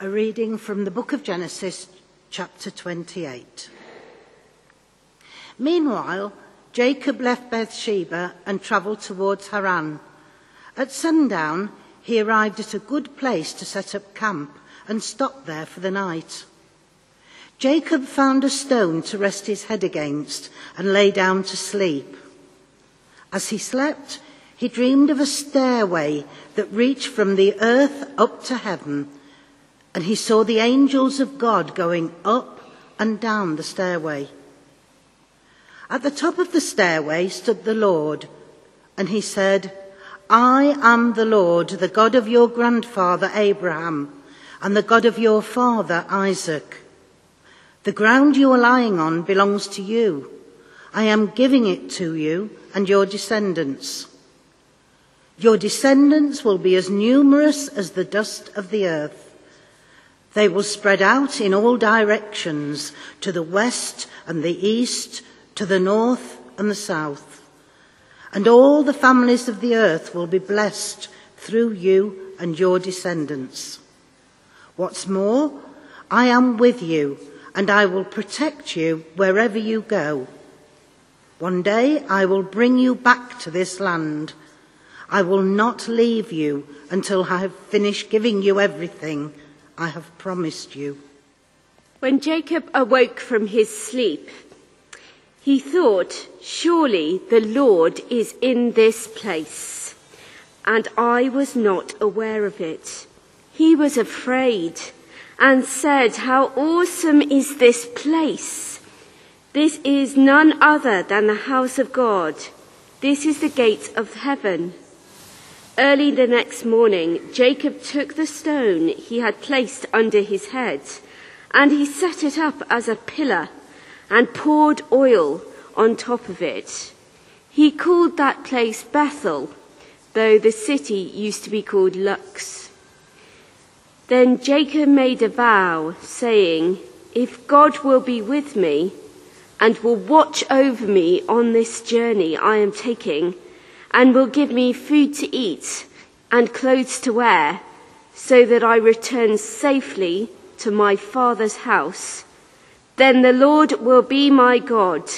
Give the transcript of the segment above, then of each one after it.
A reading from the book of Genesis, chapter 28. Meanwhile, Jacob left Beersheba and travelled towards Haran. At sundown, he arrived at a good place to set up camp and stopped there for the night. Jacob found a stone to rest his head against and lay down to sleep. As he slept, he dreamed of a stairway that reached from the earth up to heaven, and he saw the angels of God going up and down the stairway. At the top of the stairway stood the Lord, and he said, I am the Lord, the God of your grandfather Abraham, and the God of your father Isaac. The ground you are lying on belongs to you. I am giving it to you and your descendants. Your descendants will be as numerous as the dust of the earth. They will spread out in all directions, to the west and the east, to the north and the south. And all the families of the earth will be blessed through you and your descendants. What's more, I am with you and I will protect you wherever you go. One day I will bring you back to this land. I will not leave you until I have finished giving you everything I have promised you. When Jacob awoke from his sleep, he thought, Surely the Lord is in this place, and I was not aware of it. He was afraid and said, How awesome is this place! This is none other than the house of God. This is the gate of heaven. Early the next morning, Jacob took the stone he had placed under his head, and he set it up as a pillar and poured oil on top of it. He called that place Bethel, though the city used to be called Luz. Then Jacob made a vow, saying, If God will be with me and will watch over me on this journey I am taking, and will give me food to eat and clothes to wear, so that I return safely to my father's house, then the Lord will be my God,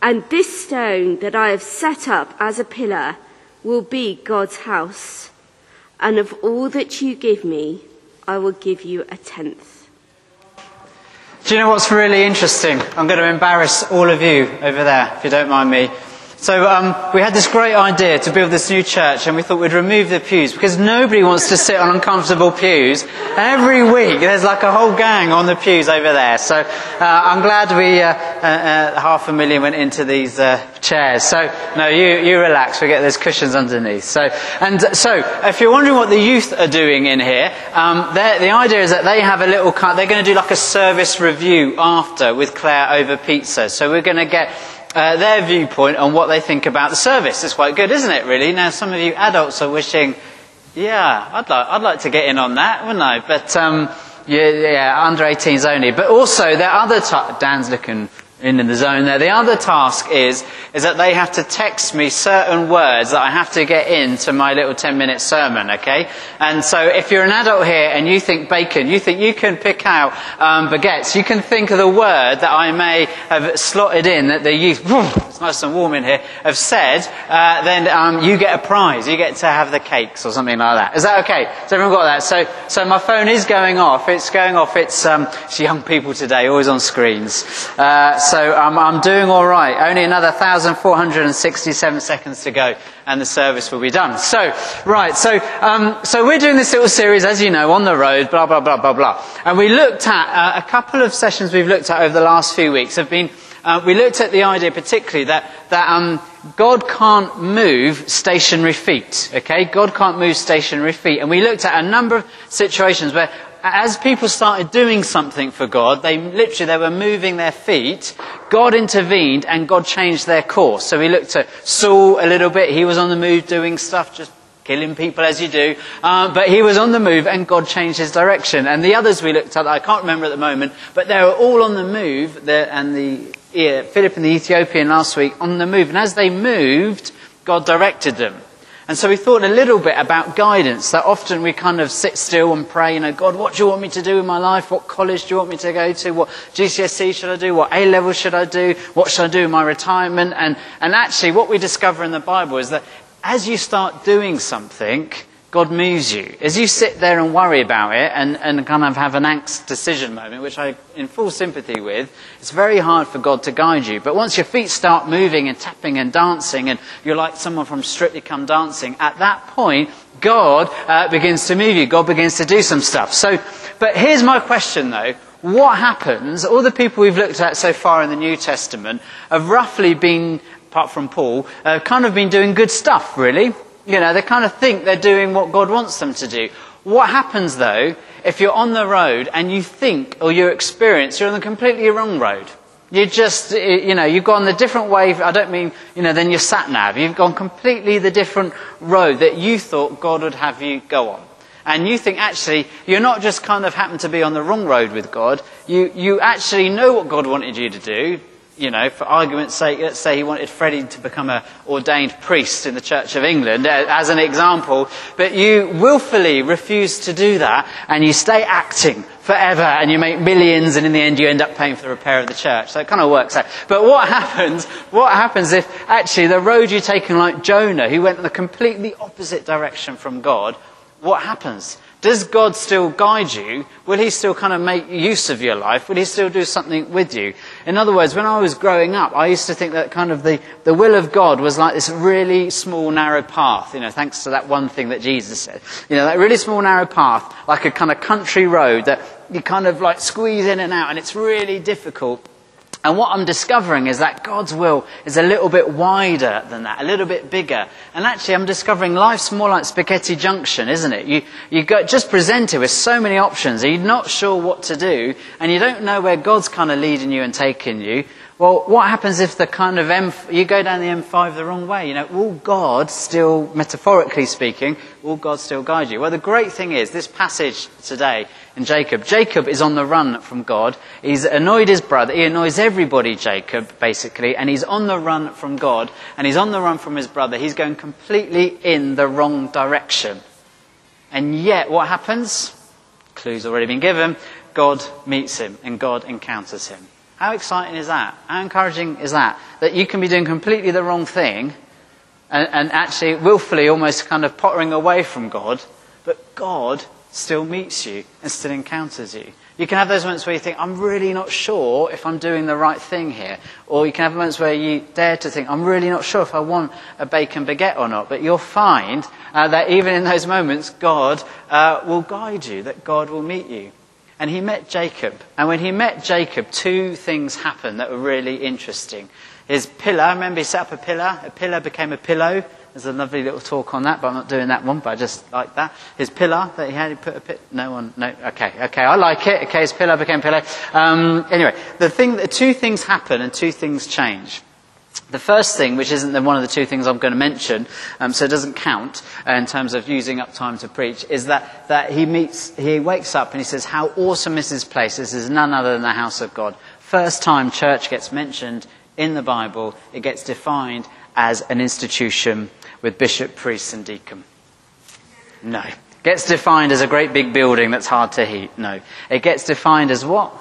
and this stone that I have set up as a pillar will be God's house. And of all that you give me, I will give you a tenth. Do you know what's really interesting? I'm going to embarrass all of you over there, if you don't mind me. So um, we had this great idea to build this new church, and we thought we'd remove the pews because nobody wants to sit on uncomfortable pews. Every week there's like a whole gang on the pews over there. So uh, I'm glad we uh, uh, uh half a million went into these uh, chairs. So no, you you relax. We get those cushions underneath. So and so if you're wondering what the youth are doing in here, um, the idea is that they have a little. They're going to do like a service review after with Claire over pizza. So we're going to get uh, their viewpoint on what they think about the service. It's quite good, isn't it, really? Now, some of you adults are wishing, yeah, I'd like, I'd like to get in on that, wouldn't I? But, um, yeah, yeah, under 18s only. But also, there are other, t- Dan's looking in the zone there. The other task is, is that they have to text me certain words that I have to get into my little 10 minute sermon, okay? And so if you're an adult here and you think bacon, you think you can pick out um, baguettes, you can think of the word that I may have slotted in that the youth, nice and warm in here, have said, uh, then um, you get a prize. You get to have the cakes or something like that. Is that okay? Has everyone got that? So, so my phone is going off. It's going off. It's, um, it's young people today, always on screens. Uh, so um, I'm doing all right. Only another 1,467 seconds to go, and the service will be done. So, right. So, um, so we're doing this little series, as you know, on the road. Blah blah blah blah blah. And we looked at uh, a couple of sessions we've looked at over the last few weeks have been. Uh, we looked at the idea particularly that, that um, God can't move stationary feet. Okay? God can't move stationary feet. And we looked at a number of situations where as people started doing something for God, they literally they were moving their feet. God intervened and God changed their course. So we looked at Saul a little bit. He was on the move doing stuff, just killing people as you do. Um, but he was on the move and God changed his direction. And the others we looked at, I can't remember at the moment, but they were all on the move. and the Philip and the Ethiopian last week on the move. And as they moved, God directed them. And so we thought a little bit about guidance. That often we kind of sit still and pray, you know, God, what do you want me to do in my life? What college do you want me to go to? What GCSE should I do? What A level should I do? What should I do in my retirement? And, and actually, what we discover in the Bible is that as you start doing something, God moves you. As you sit there and worry about it and, and kind of have an angst decision moment, which I'm in full sympathy with, it's very hard for God to guide you. But once your feet start moving and tapping and dancing and you're like someone from Strictly Come Dancing, at that point, God uh, begins to move you. God begins to do some stuff. So, but here's my question though. What happens, all the people we've looked at so far in the New Testament have roughly been, apart from Paul, uh, kind of been doing good stuff, really. You know, they kind of think they're doing what God wants them to do. What happens though if you're on the road and you think or you experience you're on the completely wrong road? You just, you know, you've gone the different way, I don't mean, you know, than your sat nav. You've gone completely the different road that you thought God would have you go on. And you think actually, you're not just kind of happen to be on the wrong road with God. You, you actually know what God wanted you to do you know, for argument's sake, let's say he wanted Freddie to become an ordained priest in the Church of England, as an example, but you willfully refuse to do that, and you stay acting forever, and you make millions, and in the end you end up paying for the repair of the church. So it kind of works out. But what happens, what happens if actually the road you're taking like Jonah, who went in the completely opposite direction from God, what happens? Does God still guide you? Will He still kind of make use of your life? Will He still do something with you? In other words, when I was growing up, I used to think that kind of the, the will of God was like this really small, narrow path, you know, thanks to that one thing that Jesus said. You know, that really small, narrow path, like a kind of country road that you kind of like squeeze in and out, and it's really difficult and what I'm discovering is that God's will is a little bit wider than that, a little bit bigger. And actually, I'm discovering life's more like spaghetti junction, isn't it? You, you got just presented with so many options, and you're not sure what to do, and you don't know where God's kind of leading you and taking you. Well, what happens if the kind of M, you go down the M5 the wrong way? You know, will God still, metaphorically speaking, will God still guide you? Well, the great thing is, this passage today in Jacob, Jacob is on the run from God. He's annoyed his brother. He annoys everybody, Jacob, basically, and he's on the run from God, and he's on the run from his brother. He's going completely in the wrong direction. And yet, what happens? Clue's already been given. God meets him, and God encounters him. How exciting is that? How encouraging is that? That you can be doing completely the wrong thing and, and, actually willfully almost kind of pottering away from God, but God still meets you and still encounters you. You can have those moments where you think, I'm really not sure if I'm doing the right thing here. Or you can have moments where you dare to think, I'm really not sure if I want a bacon baguette or not. But you'll find uh, that even in those moments, God uh, will guide you, that God will meet you and he met Jacob. And when he met Jacob, two things happened that were really interesting. His pillar, remember he set up a pillar? A pillar became a pillow. There's a lovely little talk on that, but I'm not doing that one, but I just like that. His pillar that he had, he put a pit, no one, no, okay, okay, I like it. Okay, his pillar became pillow. Um, anyway, the thing, the two things happen and two things change. The first thing, which isn't one of the two things I'm going to mention, um, so it doesn't count in terms of using up time to preach, is that, that he meets, he wakes up and he says, how awesome is this place? This is none other than the house of God. First time church gets mentioned in the Bible, it gets defined as an institution with bishop, priest and deacon. No. Gets defined as a great big building that's hard to heat. No. It gets defined as what?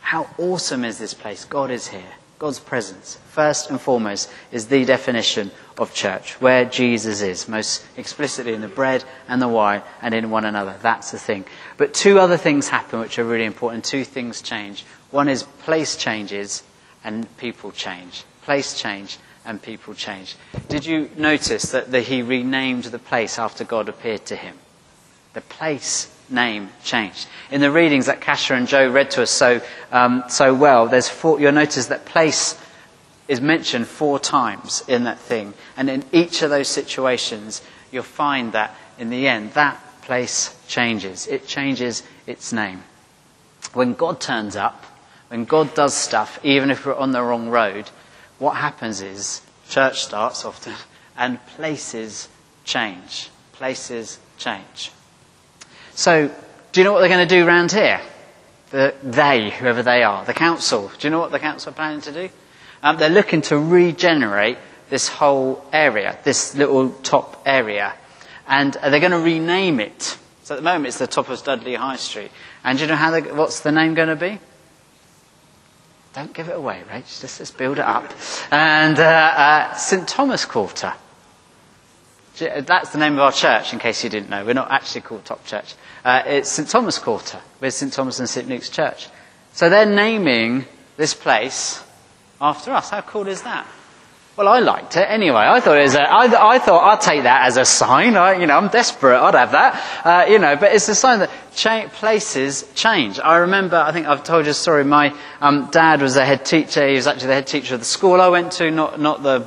How awesome is this place? God is here. God's presence, first and foremost, is the definition of church, where Jesus is, most explicitly in the bread and the wine and in one another. That's the thing. But two other things happen which are really important. Two things change. One is place changes and people change. Place change and people change. Did you notice that the, he renamed the place after God appeared to him? The place name changed. In the readings that Kasha and Joe read to us so, um, so well, there's four, you'll notice that place is mentioned four times in that thing. And in each of those situations, you'll find that in the end, that place changes. It changes its name. When God turns up, when God does stuff, even if we're on the wrong road, what happens is church starts often and places change. Places change. So, do you know what they're going to do around here? The, they, whoever they are, the council. Do you know what the council are planning to do? Um, they're looking to regenerate this whole area, this little top area. And they're going to rename it. So at the moment it's the top of Dudley High Street. And do you know how they, what's the name going to be? Don't give it away, Rach. Just let's build it up. And uh, uh, St Thomas Quarter. That's the name of our church, in case you didn't know. We're not actually called Top Church. Uh, it's St Thomas Quarter. We're St Thomas and St Luke's Church. So they're naming this place after us. How cool is that? Well, I liked it anyway. I thought it was a, I, I thought I'd take that as a sign. I, you know, I'm desperate. I'd have that. Uh, you know, but it's a sign that cha- places change. I remember, I think I've told you a story. My um, dad was the head teacher. He was actually the head teacher of the school I went to, not, not the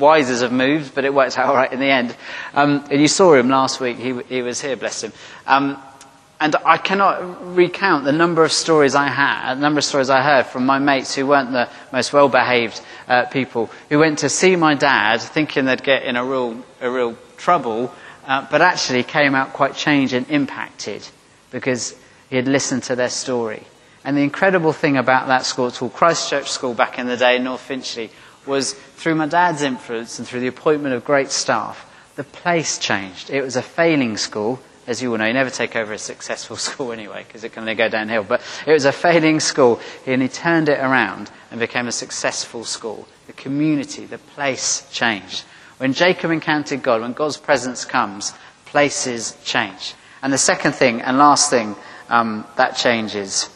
wisest of moves, but it worked out all right in the end. Um, and you saw him last week. He, he was here, bless him. Um, and I cannot recount the number of stories I had, the number of stories I heard from my mates who weren't the most well behaved uh, people, who went to see my dad thinking they'd get in a real, a real trouble, uh, but actually came out quite changed and impacted because he had listened to their story. And the incredible thing about that school, it's called Christ Church School back in the day North Finchley, was through my dad's influence and through the appointment of great staff, the place changed. It was a failing school as you all know, you never take over a successful school anyway, because it can only go downhill. But it was a failing school, and he turned it around and became a successful school. The community, the place changed. When Jacob encountered God, when God's presence comes, places change. And the second thing and last thing um, that changes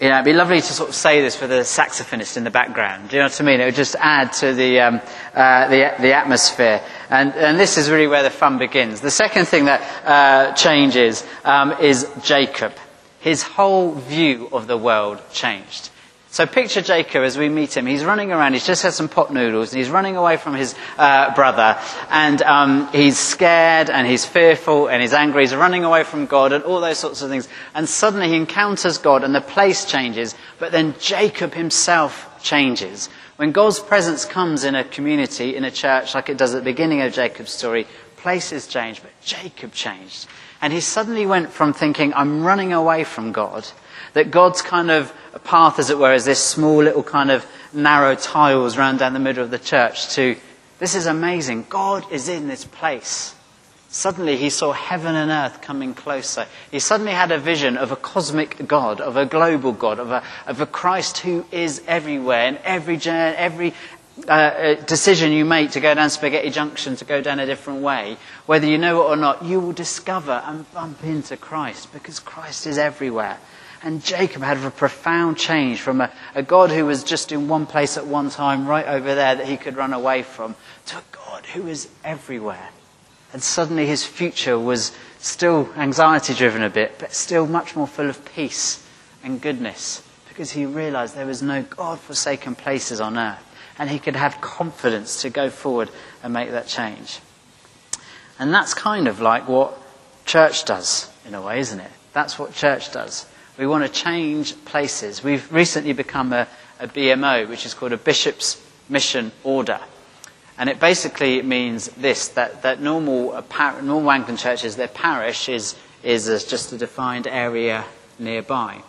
you know, it'd be lovely to sort of say this with a saxophonist in the background. Do you know what I mean? It would just add to the, um, uh, the, the, atmosphere. And, and, this is really where the fun begins. The second thing that uh, changes um, is Jacob. His whole view of the world changed. So picture Jacob as we meet him. He's running around. He's just had some pot noodles, and he's running away from his uh, brother. And um, he's scared, and he's fearful, and he's angry. He's running away from God, and all those sorts of things. And suddenly he encounters God, and the place changes. But then Jacob himself changes. When God's presence comes in a community, in a church, like it does at the beginning of Jacob's story, places change, but Jacob changed. And he suddenly went from thinking, I'm running away from God, that God's kind of path, as it were, is this small little kind of narrow tiles round down the middle of the church to, this is amazing. God is in this place. Suddenly he saw heaven and earth coming closer. He suddenly had a vision of a cosmic God, of a global God, of a, of a Christ who is everywhere. in every, every uh, uh, decision you make to go down Spaghetti Junction, to go down a different way, whether you know it or not, you will discover and bump into Christ because Christ is everywhere. And Jacob had a profound change from a, a, God who was just in one place at one time, right over there that he could run away from, to a God who is everywhere. And suddenly his future was still anxiety driven a bit, but still much more full of peace and goodness because he realized there was no God forsaken places on earth. And he could have confidence to go forward and make that change. And that's kind of like what church does, in a way, isn't it? That's what church does. We want to change places. We've recently become a, a BMO, which is called a Bishop's Mission Order. And it basically means this that, that normal, uh, normal Anglican churches, their parish is, is just a defined area nearby.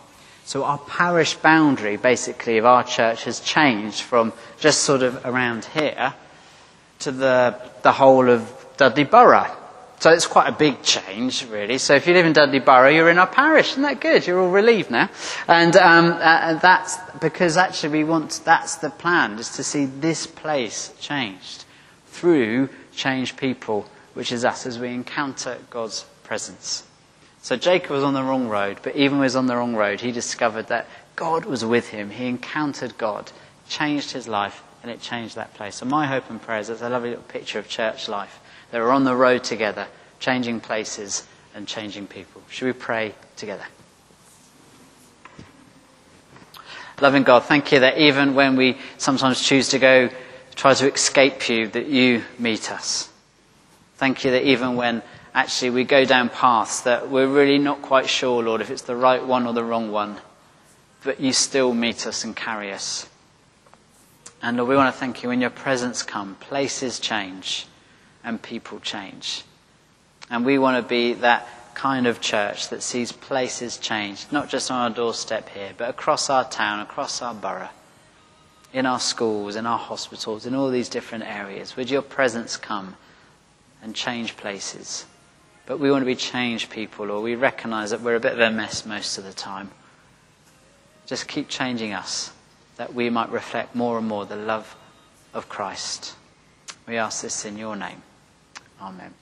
So our parish boundary, basically, of our church has changed from just sort of around here to the, the whole of Dudley Borough. So it's quite a big change, really. So if you live in Dudley Borough, you're in our parish. Isn't that good? You're all relieved now. And, um, uh, that's because actually we want, that's the plan, is to see this place changed through changed people, which is us, as we encounter God's presence. So Jacob was on the wrong road, but even when he was on the wrong road, he discovered that God was with him. He encountered God, changed his life, and it changed that place. So my hope and prayer is that's a lovely little picture of church life they were on the road together, changing places and changing people. Should we pray together? Loving God, thank you that even when we sometimes choose to go try to escape you, that you meet us. Thank you that even when actually we go down paths that we're really not quite sure, Lord, if it's the right one or the wrong one, but you still meet us and carry us. And Lord, we want to thank you when your presence come, places change and people change. And we want to be that kind of church that sees places change, not just on our doorstep here, but across our town, across our borough. in our schools, in our hospitals, in all these different areas. Would your presence come and change places? But we want to be changed people, or we recognize that we're a bit of a mess most of the time. Just keep changing us, that we might reflect more and more the love of Christ. We ask this in your name. Amen.